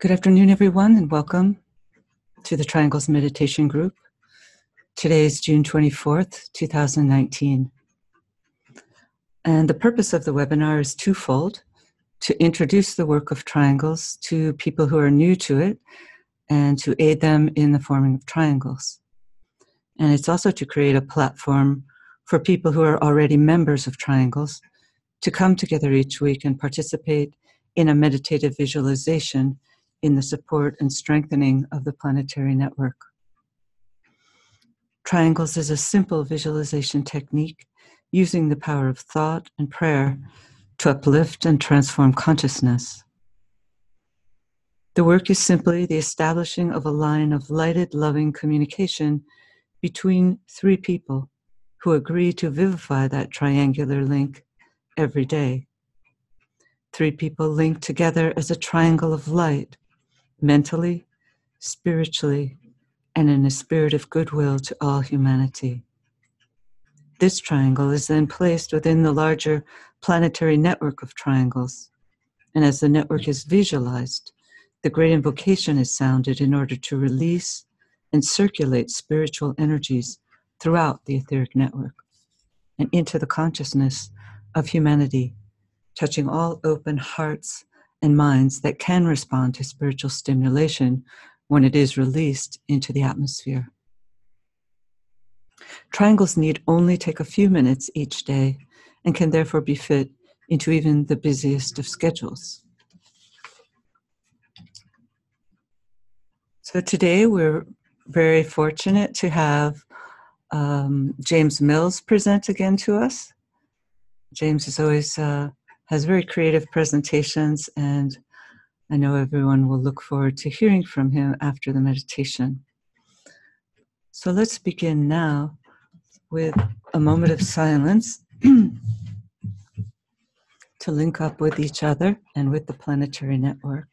Good afternoon, everyone, and welcome to the Triangles Meditation Group. Today is June 24th, 2019. And the purpose of the webinar is twofold to introduce the work of triangles to people who are new to it and to aid them in the forming of triangles. And it's also to create a platform for people who are already members of triangles to come together each week and participate in a meditative visualization in the support and strengthening of the planetary network. Triangles is a simple visualization technique using the power of thought and prayer to uplift and transform consciousness. The work is simply the establishing of a line of lighted, loving communication between three people who agree to vivify that triangular link every day. Three people linked together as a triangle of light mentally, spiritually, and in a spirit of goodwill to all humanity. This triangle is then placed within the larger planetary network of triangles. And as the network is visualized, the great invocation is sounded in order to release and circulate spiritual energies throughout the etheric network and into the consciousness of humanity, touching all open hearts and minds that can respond to spiritual stimulation when it is released into the atmosphere. Triangles need only take a few minutes each day and can therefore be fit into even the busiest of schedules. So today we're very fortunate to have um, James Mills present again to us. James is always uh, has very creative presentations, and I know everyone will look forward to hearing from him after the meditation. So let's begin now with a moment of silence to link up with each other and with the planetary network.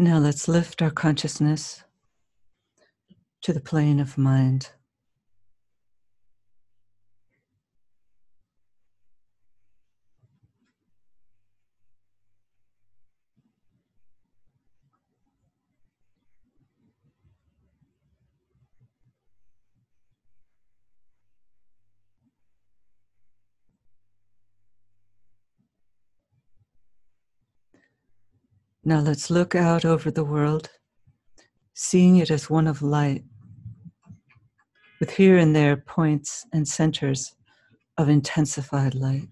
Now let's lift our consciousness to the plane of mind. Now let's look out over the world, seeing it as one of light, with here and there points and centers of intensified light.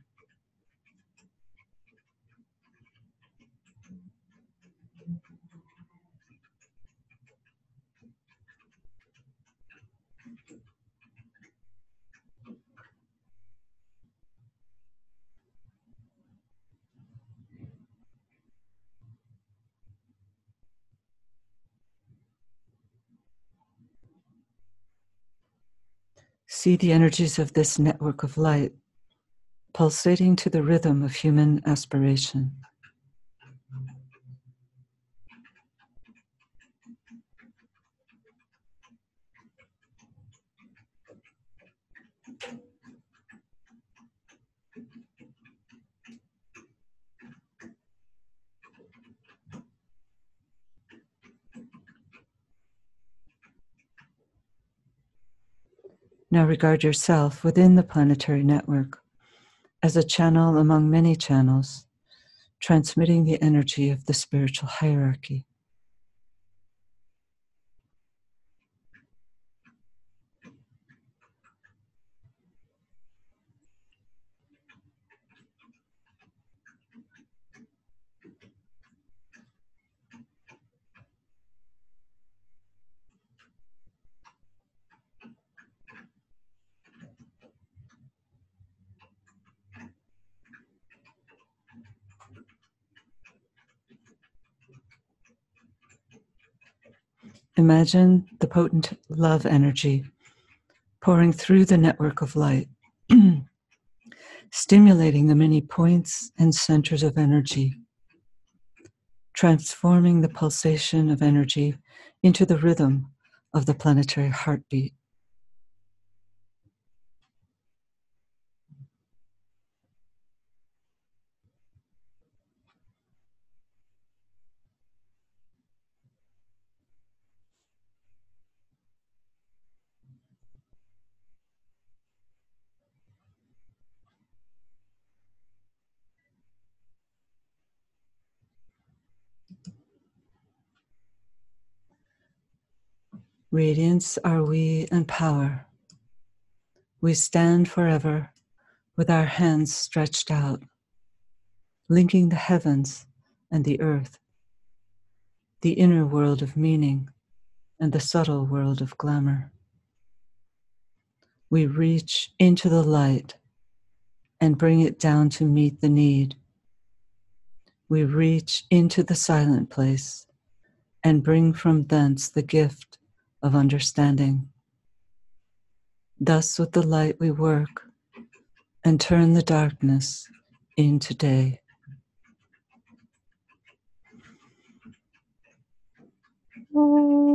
See the energies of this network of light pulsating to the rhythm of human aspiration. Now regard yourself within the planetary network as a channel among many channels, transmitting the energy of the spiritual hierarchy. Imagine the potent love energy pouring through the network of light, stimulating the many points and centers of energy, transforming the pulsation of energy into the rhythm of the planetary heartbeat. Radiance are we and power. We stand forever with our hands stretched out, linking the heavens and the earth, the inner world of meaning and the subtle world of glamour. We reach into the light and bring it down to meet the need. We reach into the silent place and bring from thence the gift of understanding. Thus, with the light, we work and turn the darkness into day. Oh.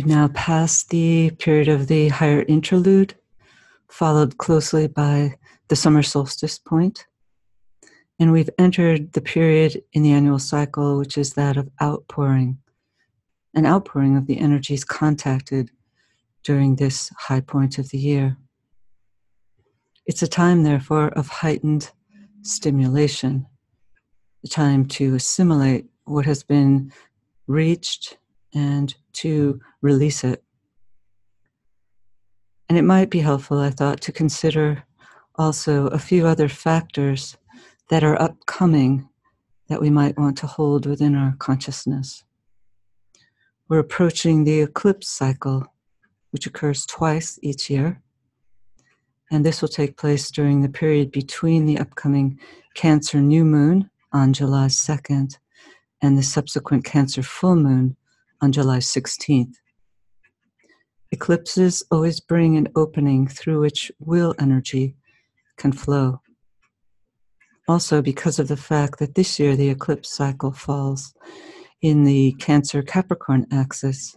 We've now passed the period of the higher interlude, followed closely by the summer solstice point. And we've entered the period in the annual cycle, which is that of outpouring, an outpouring of the energies contacted during this high point of the year. It's a time, therefore, of heightened stimulation, a time to assimilate what has been reached and to release it. And it might be helpful, I thought, to consider also a few other factors that are upcoming that we might want to hold within our consciousness. We're approaching the eclipse cycle, which occurs twice each year. And this will take place during the period between the upcoming Cancer new moon on July 2nd and the subsequent Cancer full moon on July 16th. Eclipses always bring an opening through which will energy can flow. Also, because of the fact that this year the eclipse cycle falls in the Cancer Capricorn axis,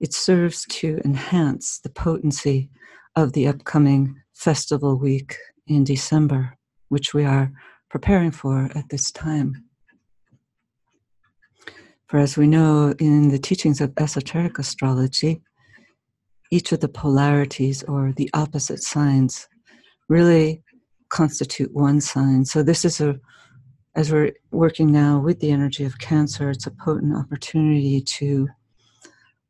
it serves to enhance the potency of the upcoming festival week in December, which we are preparing for at this time. For as we know in the teachings of esoteric astrology, each of the polarities or the opposite signs really constitute one sign. So this is a as we're working now with the energy of cancer, it's a potent opportunity to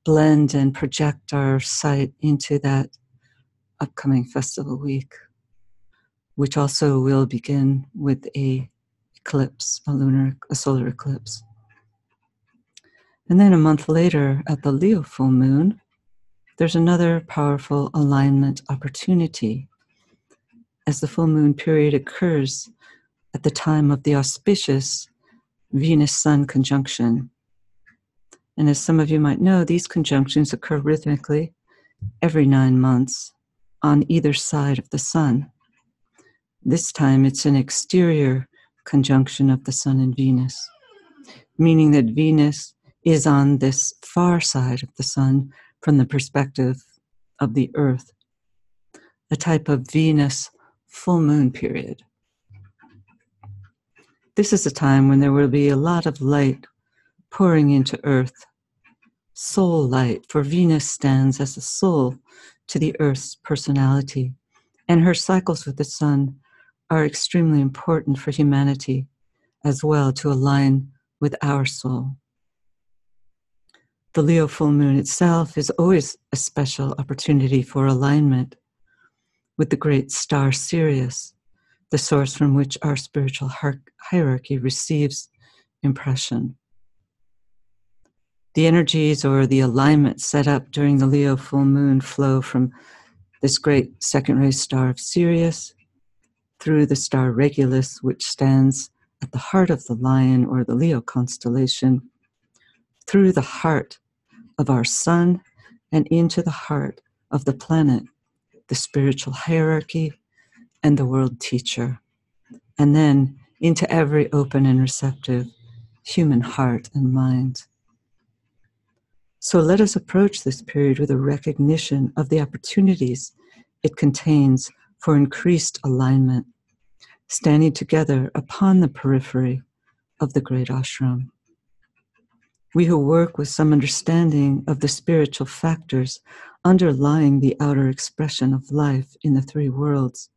blend and project our sight into that upcoming festival week, which also will begin with a eclipse, a lunar, a solar eclipse. And then a month later, at the Leo full moon, there's another powerful alignment opportunity. As the full moon period occurs at the time of the auspicious Venus Sun conjunction. And as some of you might know, these conjunctions occur rhythmically every nine months on either side of the Sun. This time it's an exterior conjunction of the Sun and Venus, meaning that Venus is on this far side of the sun from the perspective of the earth, a type of Venus full moon period. This is a time when there will be a lot of light pouring into earth, soul light, for Venus stands as a soul to the earth's personality, and her cycles with the sun are extremely important for humanity as well to align with our soul. The Leo full moon itself is always a special opportunity for alignment with the great star Sirius, the source from which our spiritual hierarchy receives impression. The energies or the alignment set up during the Leo full moon flow from this great second ray star of Sirius through the star Regulus, which stands at the heart of the lion or the Leo constellation, through the heart of our sun and into the heart of the planet, the spiritual hierarchy, and the world teacher, and then into every open and receptive human heart and mind. So let us approach this period with a recognition of the opportunities it contains for increased alignment, standing together upon the periphery of the great ashram. We who work with some understanding of the spiritual factors underlying the outer expression of life in the three worlds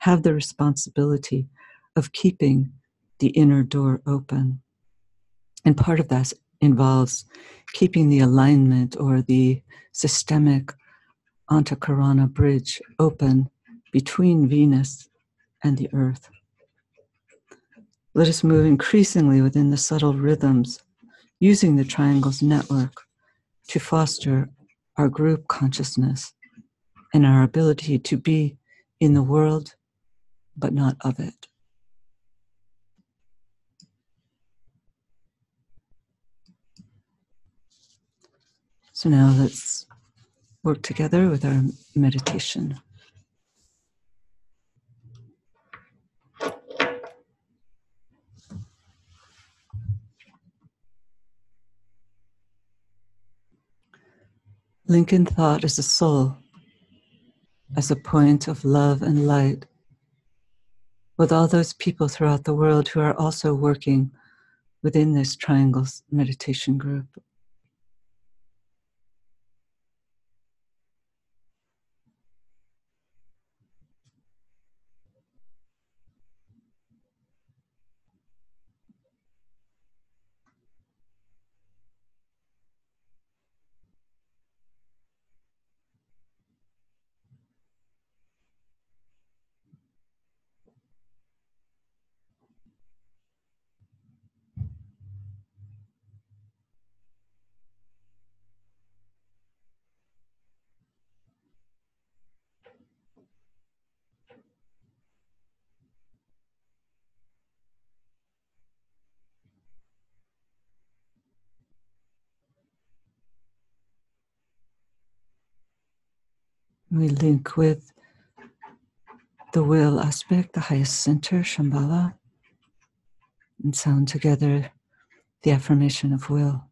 have the responsibility of keeping the inner door open. And part of that involves keeping the alignment or the systemic Antakarana bridge open between Venus and the earth. Let us move increasingly within the subtle rhythms, using the triangle's network to foster our group consciousness and our ability to be in the world but not of it. So now let's work together with our meditation. Link in thought as a soul, as a point of love and light, with all those people throughout the world who are also working within this triangles meditation group. We link with the will aspect, the highest center, Shambhala, and sound together the affirmation of will.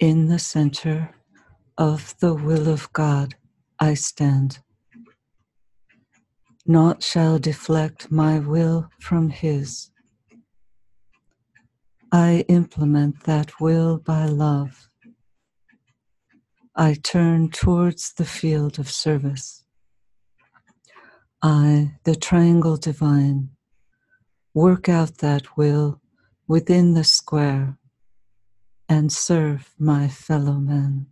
In the center of the will of God, I stand. Naught shall deflect my will from His. I implement that will by love. I turn towards the field of service. I, the triangle divine, work out that will within the square and serve my fellow men.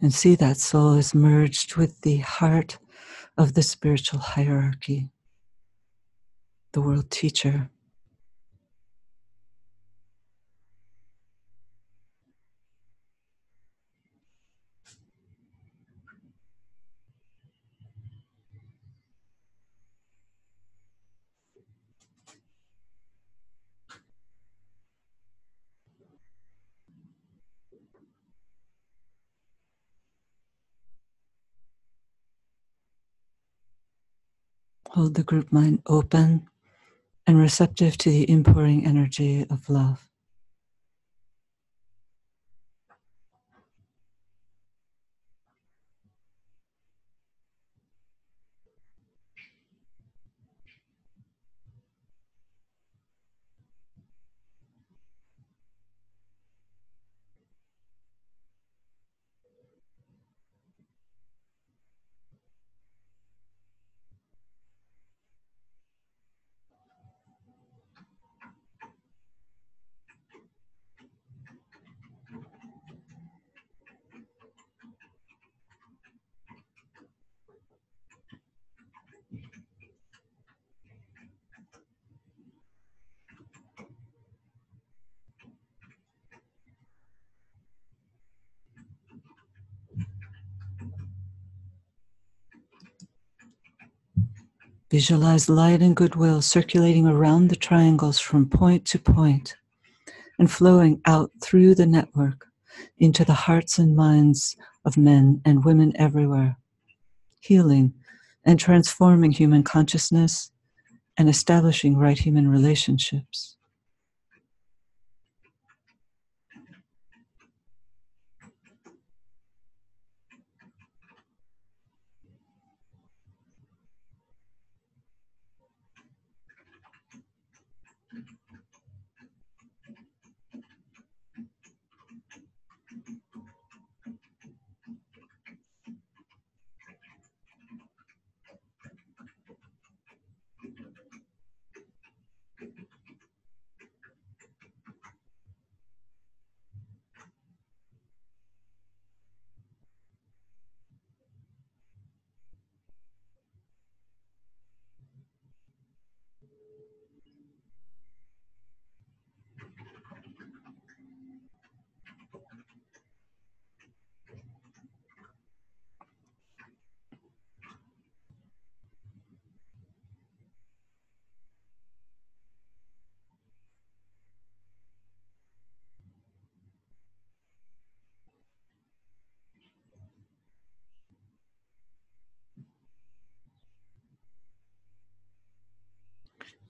And see that soul is merged with the heart of the spiritual hierarchy, the world teacher. Hold the group mind open and receptive to the inpouring energy of love. Visualize light and goodwill circulating around the triangles from point to point and flowing out through the network into the hearts and minds of men and women everywhere, healing and transforming human consciousness and establishing right human relationships.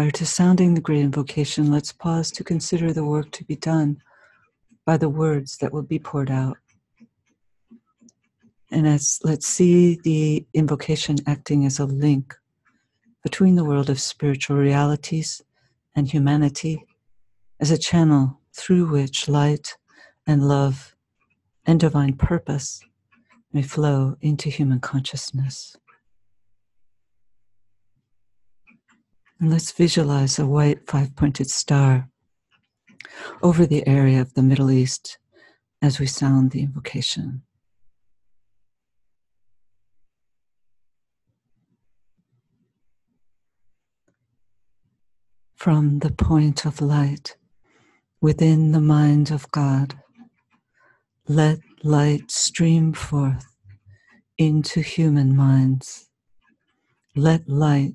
Prior to sounding the great invocation, let's pause to consider the work to be done by the words that will be poured out. And as let's see the invocation acting as a link between the world of spiritual realities and humanity, as a channel through which light and love and divine purpose may flow into human consciousness. And let's visualize a white five pointed star over the area of the Middle East as we sound the invocation. From the point of light within the mind of God, let light stream forth into human minds. Let light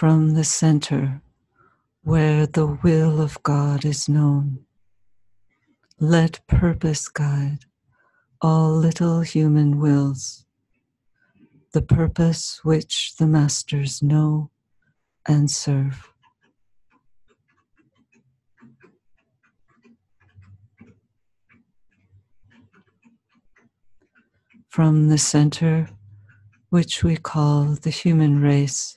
from the center where the will of God is known. Let purpose guide all little human wills, the purpose which the masters know and serve. From the center, which we call the human race,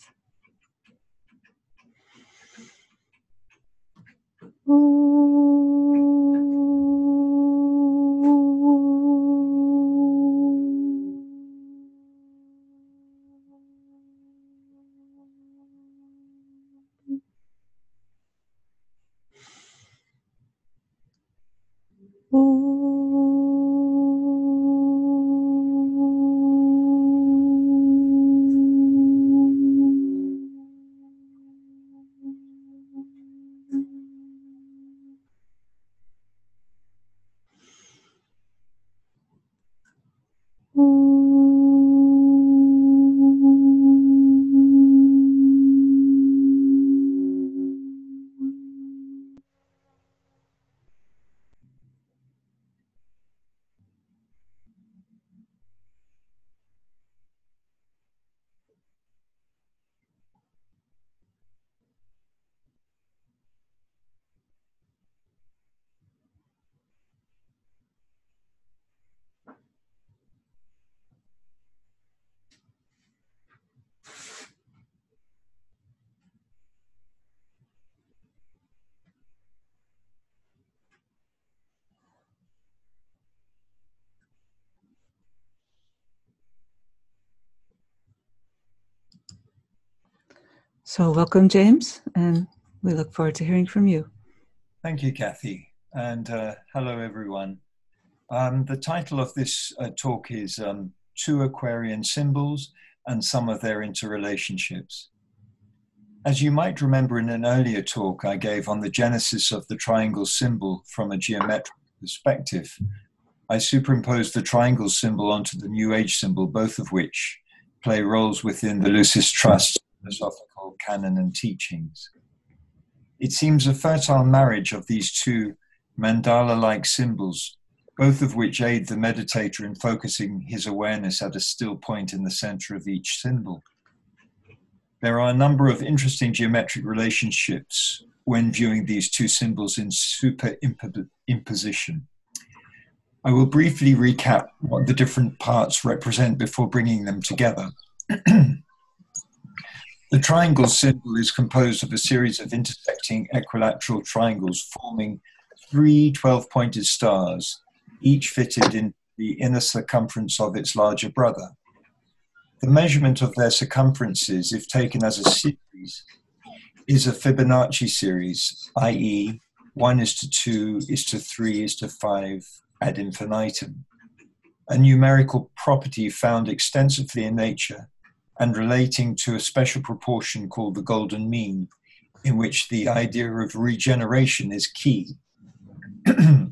Oh. So, welcome, James, and we look forward to hearing from you. Thank you, Kathy, and uh, hello, everyone. Um, the title of this uh, talk is um, Two Aquarian Symbols and Some of Their Interrelationships. As you might remember in an earlier talk I gave on the genesis of the triangle symbol from a geometric perspective, I superimposed the triangle symbol onto the New Age symbol, both of which play roles within the Lucis Trust philosophical canon and teachings. It seems a fertile marriage of these two mandala like symbols, both of which aid the meditator in focusing his awareness at a still point in the center of each symbol. There are a number of interesting geometric relationships when viewing these two symbols in superimposition. I will briefly recap what the different parts represent before bringing them together. The triangle symbol is composed of a series of intersecting equilateral triangles forming three 12 pointed stars, each fitted in the inner circumference of its larger brother. The measurement of their circumferences, if taken as a series, is a Fibonacci series, i.e., 1 is to 2 is to 3 is to 5 ad infinitum, a numerical property found extensively in nature and relating to a special proportion called the golden mean, in which the idea of regeneration is key. a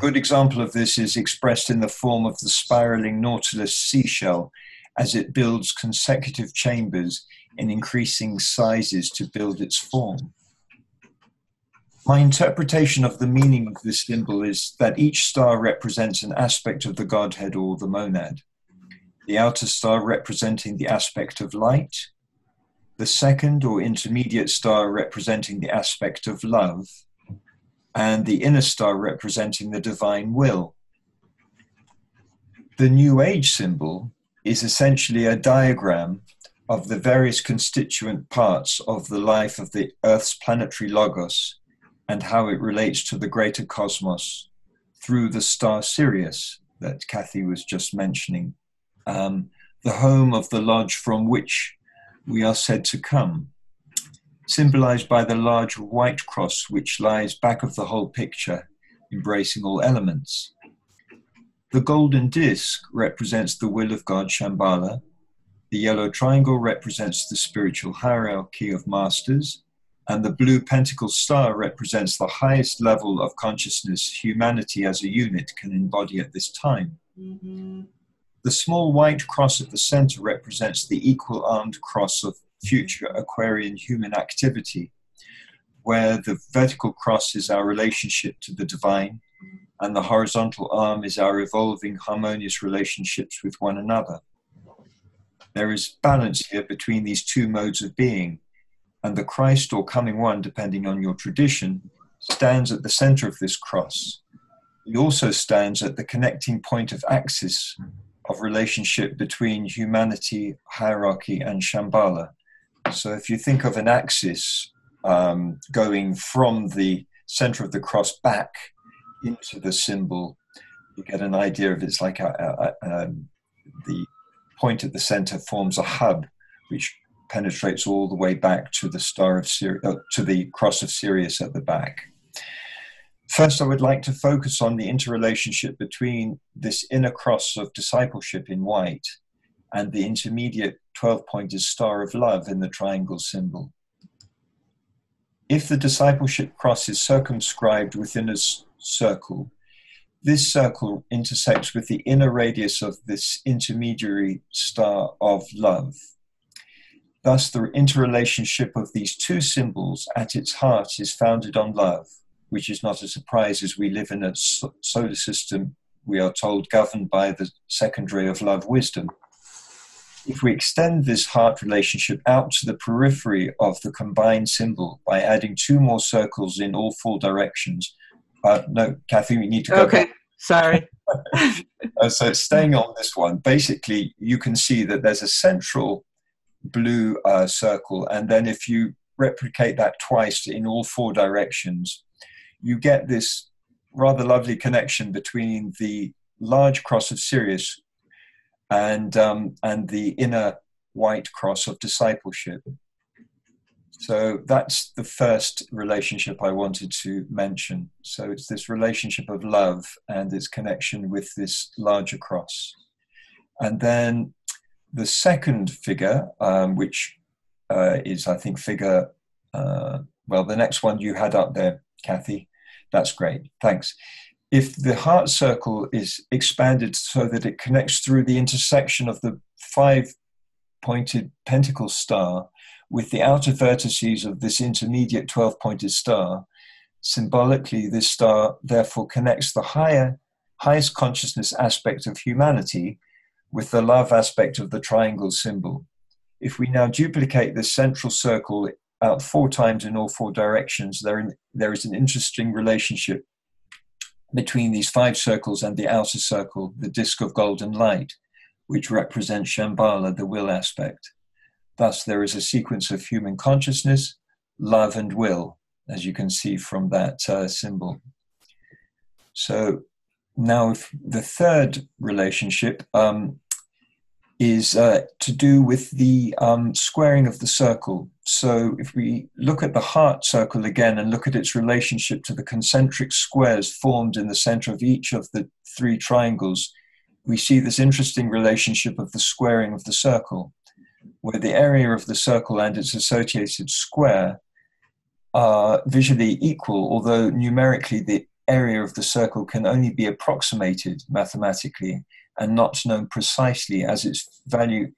good example of this is expressed in the form of the spiraling nautilus seashell as it builds consecutive chambers in increasing sizes to build its form. My interpretation of the meaning of this symbol is that each star represents an aspect of the Godhead or the monad. The outer star representing the aspect of light, the second or intermediate star representing the aspect of love, and the inner star representing the divine will. The New Age symbol is essentially a diagram of the various constituent parts of the life of the Earth's planetary logos and how it relates to the greater cosmos through the star Sirius that Kathy was just mentioning, um, the home of the lodge from which we are said to come, symbolized by the large white cross which lies back of the whole picture, embracing all elements. The golden disc represents the will of God, Shambhala. The yellow triangle represents the spiritual hierarchy of masters. And the blue pentacle star represents the highest level of consciousness humanity as a unit can embody at this time. Mm-hmm. The small white cross at the center represents the equal armed cross of future Aquarian human activity, where the vertical cross is our relationship to the divine, and the horizontal arm is our evolving harmonious relationships with one another. There is balance here between these two modes of being, and the Christ or coming one, depending on your tradition, stands at the center of this cross. He also stands at the connecting point of axis of relationship between humanity, hierarchy, and Shambhala. So if you think of an axis um, going from the center of the cross back into the symbol, you get an idea of it's like a, a, a, um, the point at the center forms a hub, which penetrates all the way back to the star of Sirius, uh, to the cross of Sirius at the back. First, I would like to focus on the interrelationship between this inner cross of discipleship in white and the intermediate 12 pointed star of love in the triangle symbol. If the discipleship cross is circumscribed within a circle. This circle intersects with the inner radius of this intermediary star of love. Thus, the interrelationship of these two symbols at its heart is founded on love, which is not a surprise as we live in a solar system, we are told, governed by the second ray of love wisdom. If we extend this heart relationship out to the periphery of the combined symbol by adding two more circles in all four directions, uh, no, Kathy, we need to go. Okay, back. sorry. uh, so staying on this one, basically, you can see that there's a central blue uh, circle, and then if you replicate that twice in all four directions, you get this rather lovely connection between the large cross of Sirius and um, and the inner white cross of discipleship. So that's the first relationship I wanted to mention. So it's this relationship of love and its connection with this larger cross. And then the second figure, um, which uh, is, I think, figure, uh, well, the next one you had up there, Kathy. That's great. Thanks. If the heart circle is expanded so that it connects through the intersection of the five pointed pentacle star with the outer vertices of this intermediate 12 pointed star. Symbolically, this star therefore connects the higher, highest consciousness aspect of humanity with the love aspect of the triangle symbol. If we now duplicate this central circle out four times in all four directions, there, there is an interesting relationship between these five circles and the outer circle, the disk of golden light, which represents Shambhala, the will aspect. Thus, there is a sequence of human consciousness, love, and will, as you can see from that uh, symbol. So now, the third relationship um, is uh, to do with the um, squaring of the circle. So, if we look at the heart circle again and look at its relationship to the concentric squares formed in the center of each of the three triangles, we see this interesting relationship of the squaring of the circle, where the area of the circle and its associated square are visually equal, although numerically the area of the circle can only be approximated mathematically and not known precisely as its value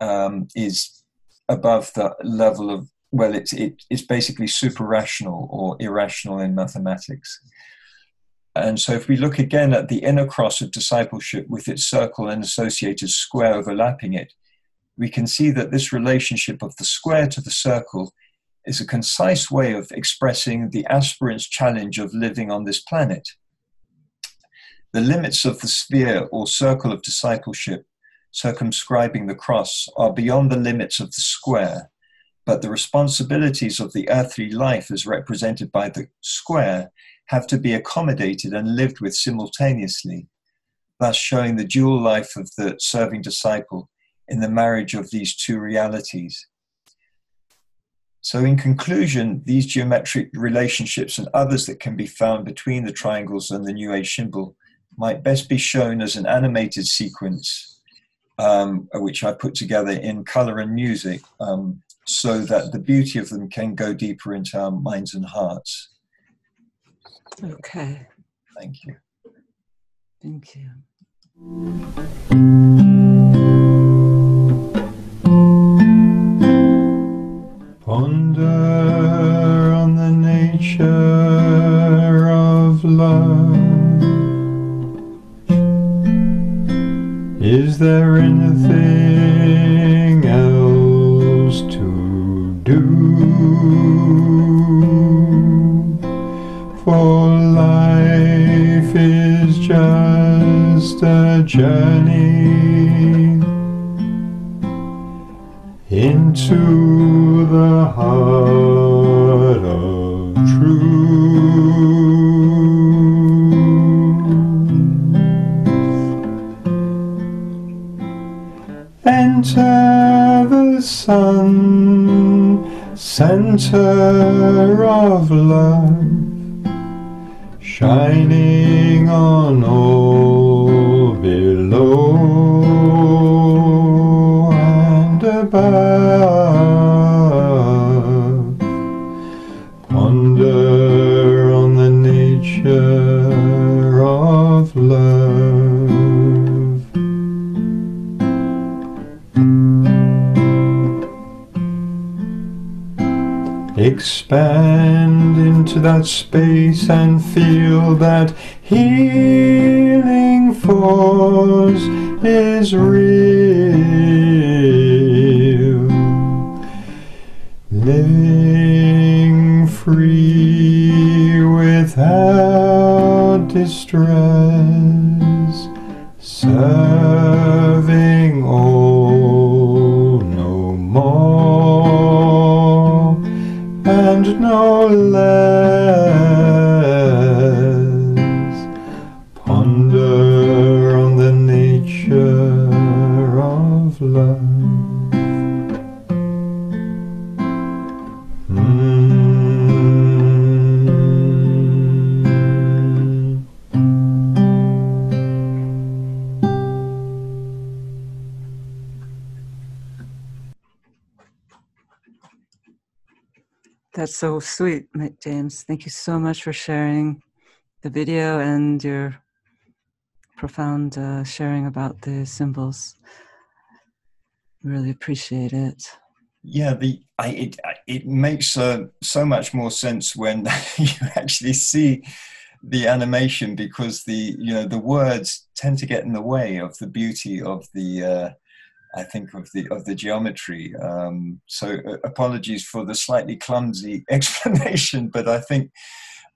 um, is above the level of well it's it, it's basically super rational or irrational in mathematics. And so if we look again at the inner cross of discipleship with its circle and associated square overlapping it we can see that this relationship of the square to the circle is a concise way of expressing the aspirant's challenge of living on this planet. The limits of the sphere or circle of discipleship, circumscribing the cross, are beyond the limits of the square, but the responsibilities of the earthly life as represented by the square have to be accommodated and lived with simultaneously, thus showing the dual life of the serving disciple in the marriage of these two realities. So, in conclusion, these geometric relationships and others that can be found between the triangles and the New Age symbol might best be shown as an animated sequence, um, which I put together in color and music, um, so that the beauty of them can go deeper into our minds and hearts. Okay. Thank you. Thank you. Ponder on the nature of love. Is there anything else to do? For life is just a journey into the heart Enter the sun, center of love, shining on all Expand into that space and feel that healing force is real. Living free without distress, serving all no less. So sweet, Mick James. Thank you so much for sharing the video and your profound uh, sharing about the symbols. Really appreciate it. Yeah, the I, it it makes uh, so much more sense when you actually see the animation because the you know the words tend to get in the way of the beauty of the uh, I think of the of the geometry. Um, so uh, apologies for the slightly clumsy explanation, but I think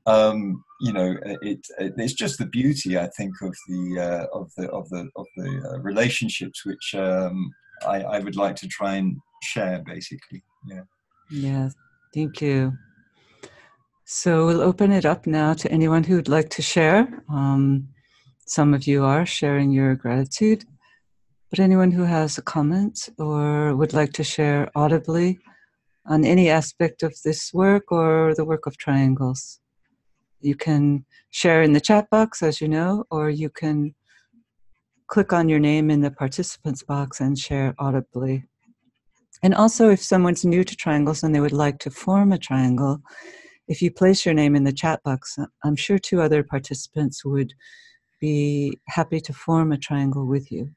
um, you know it, it, it's just the beauty I think of the uh, of the of the of the uh, relationships which um, I, I would like to try and share, basically. Yeah. Yeah, thank you. So we'll open it up now to anyone who would like to share. Um, some of you are sharing your gratitude, but anyone who has a comment or would like to share audibly on any aspect of this work or the work of triangles, you can share in the chat box, as you know, or you can click on your name in the participants box and share audibly. And also, if someone's new to triangles and they would like to form a triangle, if you place your name in the chat box, I'm sure two other participants would be happy to form a triangle with you.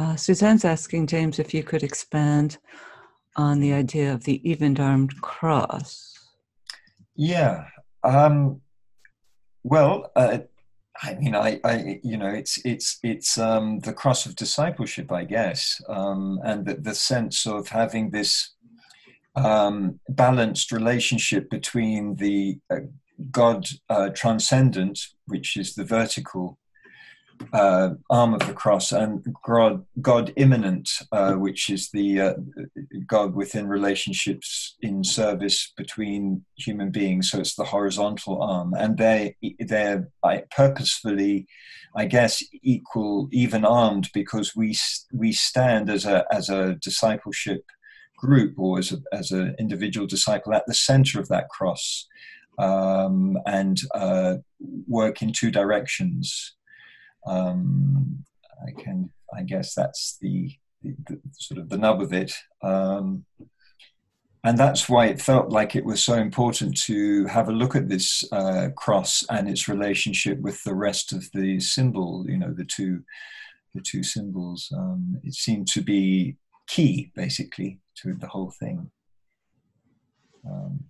Uh, Suzanne's asking James if you could expand on the idea of the even-armed cross. Yeah. Um, well, uh, I mean, I, I, you know, it's it's it's um, the cross of discipleship, I guess, um, and the, the sense of having this um, balanced relationship between the uh, God uh, transcendent, which is the vertical, uh, arm of the cross and God, God immanent, uh, which is the uh, God within relationships in service between human beings. So it's the horizontal arm, and they they're purposefully, I guess, equal, even armed because we we stand as a as a discipleship group or as a, as an individual disciple at the center of that cross. Um, and uh, work in two directions um, I can, I guess that's the, the, the, sort of the nub of it. Um, and that's why it felt like it was so important to have a look at this uh, cross and its relationship with the rest of the symbol. You know, the two, the two symbols. Um, it seemed to be key, basically, to the whole thing. Um,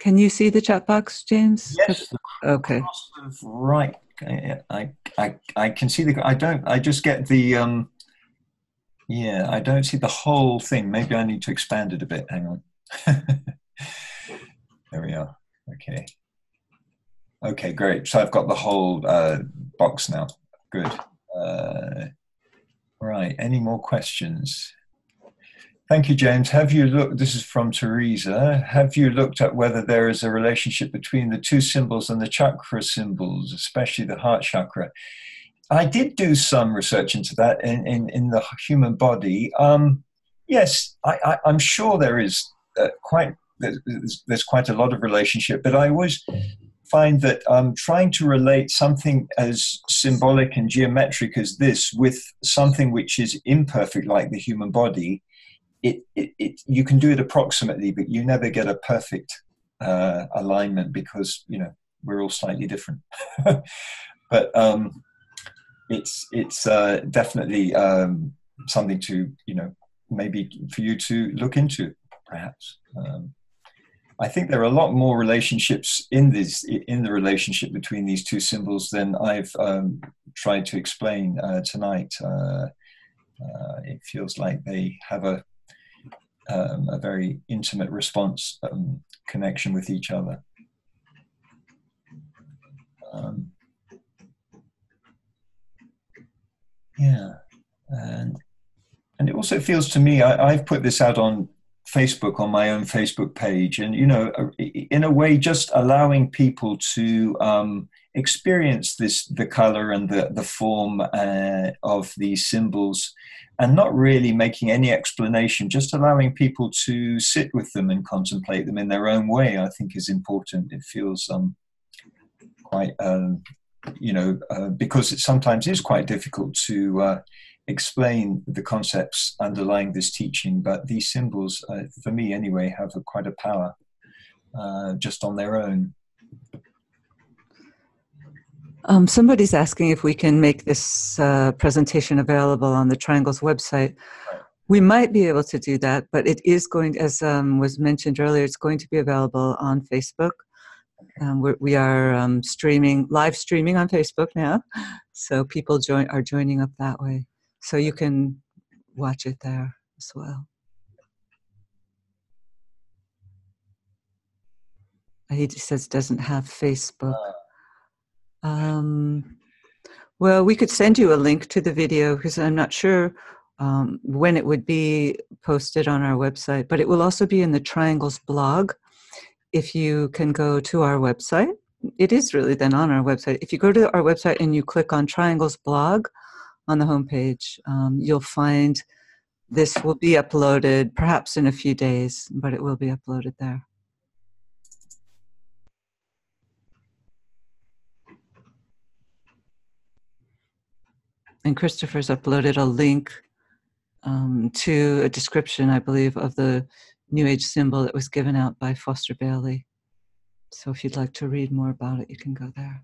Can you see the chat box, James? Yes. Okay. Right. I, I, I can see the. I don't. I just get the. Um, yeah, I don't see the whole thing. Maybe I need to expand it a bit. Hang on. there we are. Okay. Okay, great. So I've got the whole uh, box now. Good. Uh, right. Any more questions? Thank you, James. Have you looked, this is from Teresa, have you looked at whether there is a relationship between the two symbols and the chakra symbols, especially the heart chakra? I did do some research into that in, in, in the human body. Um, yes, I, am sure there is uh, quite, there's, there's, quite a lot of relationship, but I always find that um, trying to relate something as symbolic and geometric as this with something which is imperfect like the human body it, it, it, you can do it approximately, but you never get a perfect uh, alignment because you know we're all slightly different. but um, it's it's uh, definitely um, something to you know maybe for you to look into, perhaps. Um, I think there are a lot more relationships in this in the relationship between these two symbols than I've um, tried to explain uh, tonight. Uh, uh, it feels like they have a um, a very intimate response um, connection with each other. Um, yeah, and and it also feels to me I, I've put this out on Facebook on my own Facebook page, and you know, uh, in a way, just allowing people to um, experience this the color and the the form uh, of these symbols and not really making any explanation, just allowing people to sit with them and contemplate them in their own way, I think is important. It feels um, quite, um, you know, uh, because it sometimes is quite difficult to uh, explain the concepts underlying this teaching, but these symbols, uh, for me anyway, have a, quite a power uh, just on their own. Um, somebody's asking if we can make this uh, presentation available on the Triangles website. We might be able to do that, but it is going, as um, was mentioned earlier, it's going to be available on Facebook Um, we're, we are um, streaming, live streaming on Facebook now, so people join are joining up that way. So you can watch it there as well. He says it doesn't have Facebook. Um, well, we could send you a link to the video because I'm not sure um, when it would be posted on our website, but it will also be in the Triangles blog. If you can go to our website, it is really then on our website. If you go to our website and you click on Triangles blog on the homepage, um, you'll find this will be uploaded perhaps in a few days, but it will be uploaded there. And Christopher's uploaded a link um, to a description, I believe, of the New Age symbol that was given out by Foster Bailey. So if you'd like to read more about it, you can go there.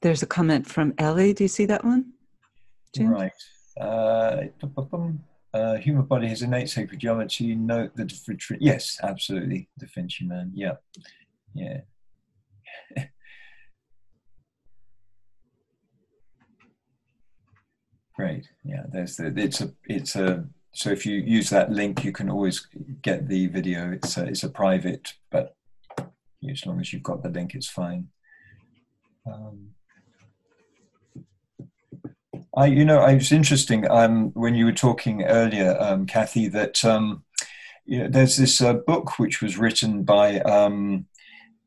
There's a comment from Ellie. Do you see that one? James? Right. Uh, uh, human body has innate sacred geometry. Note the different. Yes, absolutely. Da Vinci Man. Yeah. Yeah. Great. Yeah. There's the. It's a. It's a. So if you use that link, you can always get the video. It's a, it's a private, but as long as you've got the link, it's fine. Um, I, you know, it was interesting um, when you were talking earlier, um, Kathy, that um, you know, there's this uh, book which was written by um,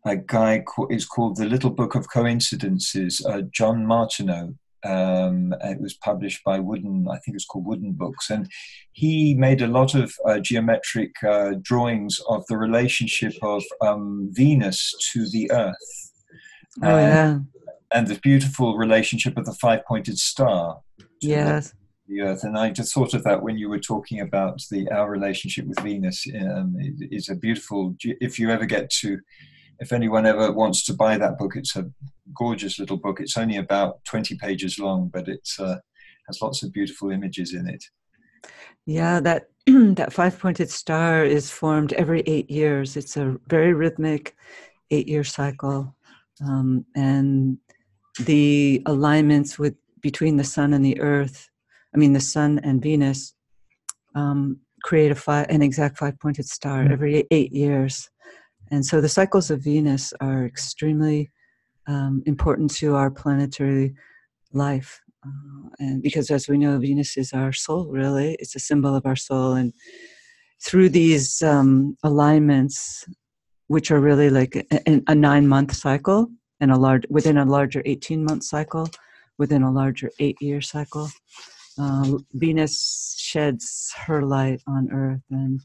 a guy is called The Little Book of Coincidences, uh, John Martineau. Um, it was published by Wooden, I think it's called Wooden Books, and he made a lot of uh, geometric uh, drawings of the relationship of um, Venus to the Earth. Oh yeah and the beautiful relationship of the five pointed star. Yes. The Earth, and I just thought of that when you were talking about the our relationship with Venus. Um, it, it's a beautiful. If you ever get to, if anyone ever wants to buy that book, it's a gorgeous little book. It's only about twenty pages long, but it uh, has lots of beautiful images in it. Yeah, that that five pointed star is formed every eight years. It's a very rhythmic eight year cycle, um, and the alignments with between the sun and the earth i mean the sun and venus um, create a five, an exact five pointed star mm-hmm. every eight years. And so the cycles of venus are extremely um, important to our planetary life uh, and because as we know venus is our soul really. It's a symbol of our soul. And through these um, alignments which are really like a, a nine month cycle and a large within a larger 18 month cycle within a larger eight year cycle uh, venus sheds her light on earth and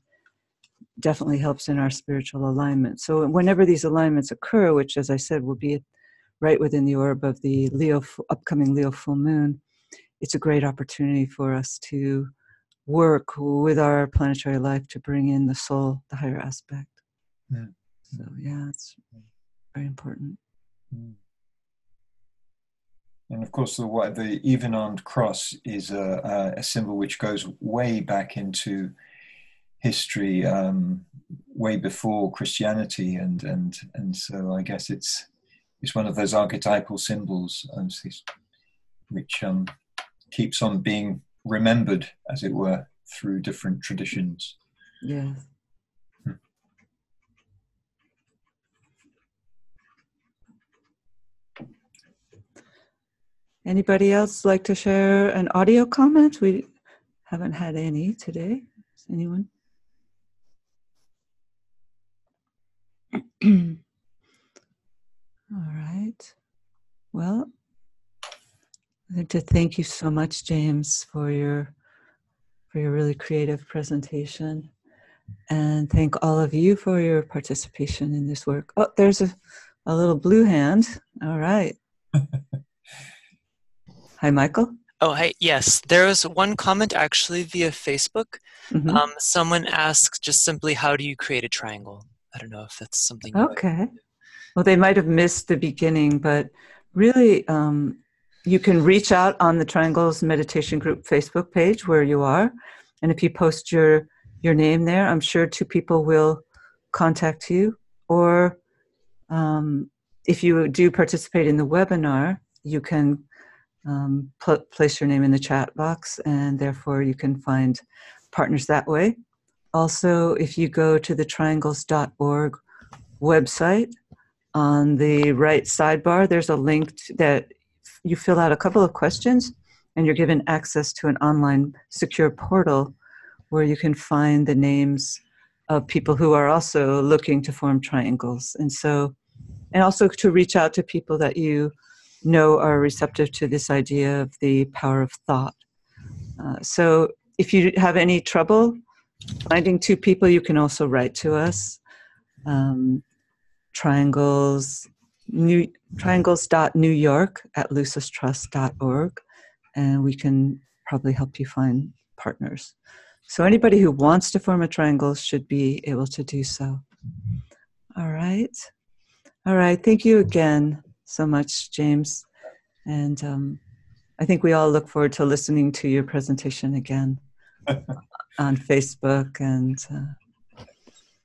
definitely helps in our spiritual alignment so whenever these alignments occur which as i said will be right within the orb of the leo upcoming leo full moon it's a great opportunity for us to work with our planetary life to bring in the soul the higher aspect yeah. so yeah it's very important. And of course, the the even-armed cross is a, a, symbol which goes way back into history, um, way before Christianity, and and and so I guess it's it's one of those archetypal symbols, um, which um, keeps on being remembered, as it were, through different traditions. Yeah. Anybody else like to share an audio comment? We haven't had any today. Anyone? All right. Well, I'd like to thank you so much, James, for your for your really creative presentation, and thank all of you for your participation in this work. Oh, there's a, a little blue hand. All right. Hi, Michael. Oh, hi. Yes, there was one comment actually via Facebook. Mm-hmm. Um, someone asked just simply, "How do you create a triangle?" I don't know if that's something. Okay. Well, they might have missed the beginning, but really, um, you can reach out on the Triangles Meditation Group Facebook page where you are, and if you post your your name there, I'm sure two people will contact you. Or um, if you do participate in the webinar, you can um, pl- place your name in the chat box, and therefore you can find partners that way. Also, if you go to the triangles.org website, on the right sidebar, there's a link that you fill out a couple of questions and you're given access to an online secure portal where you can find the names of people who are also looking to form triangles. And so, and also to reach out to people that you know are receptive to this idea of the power of thought. Uh, so, if you have any trouble finding two people, you can also write to us. Um, triangles new triangles.newyork at lucistrust.org and we can probably help you find partners. So anybody who wants to form a triangle should be able to do so. All right. All right. Thank you again so much james. And um, i think we all look forward to listening to your presentation again on facebook and uh,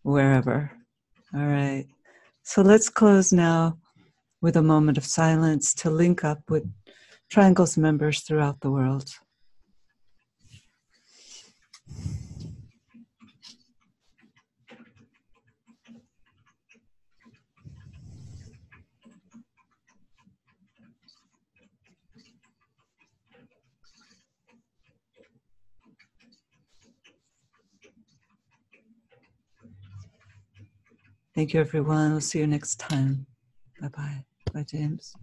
wherever. All right. So let's close now with a moment of silence to link up with Triangles members throughout the world. Thank you, everyone. We'll see you next time. Bye bye. Bye, James.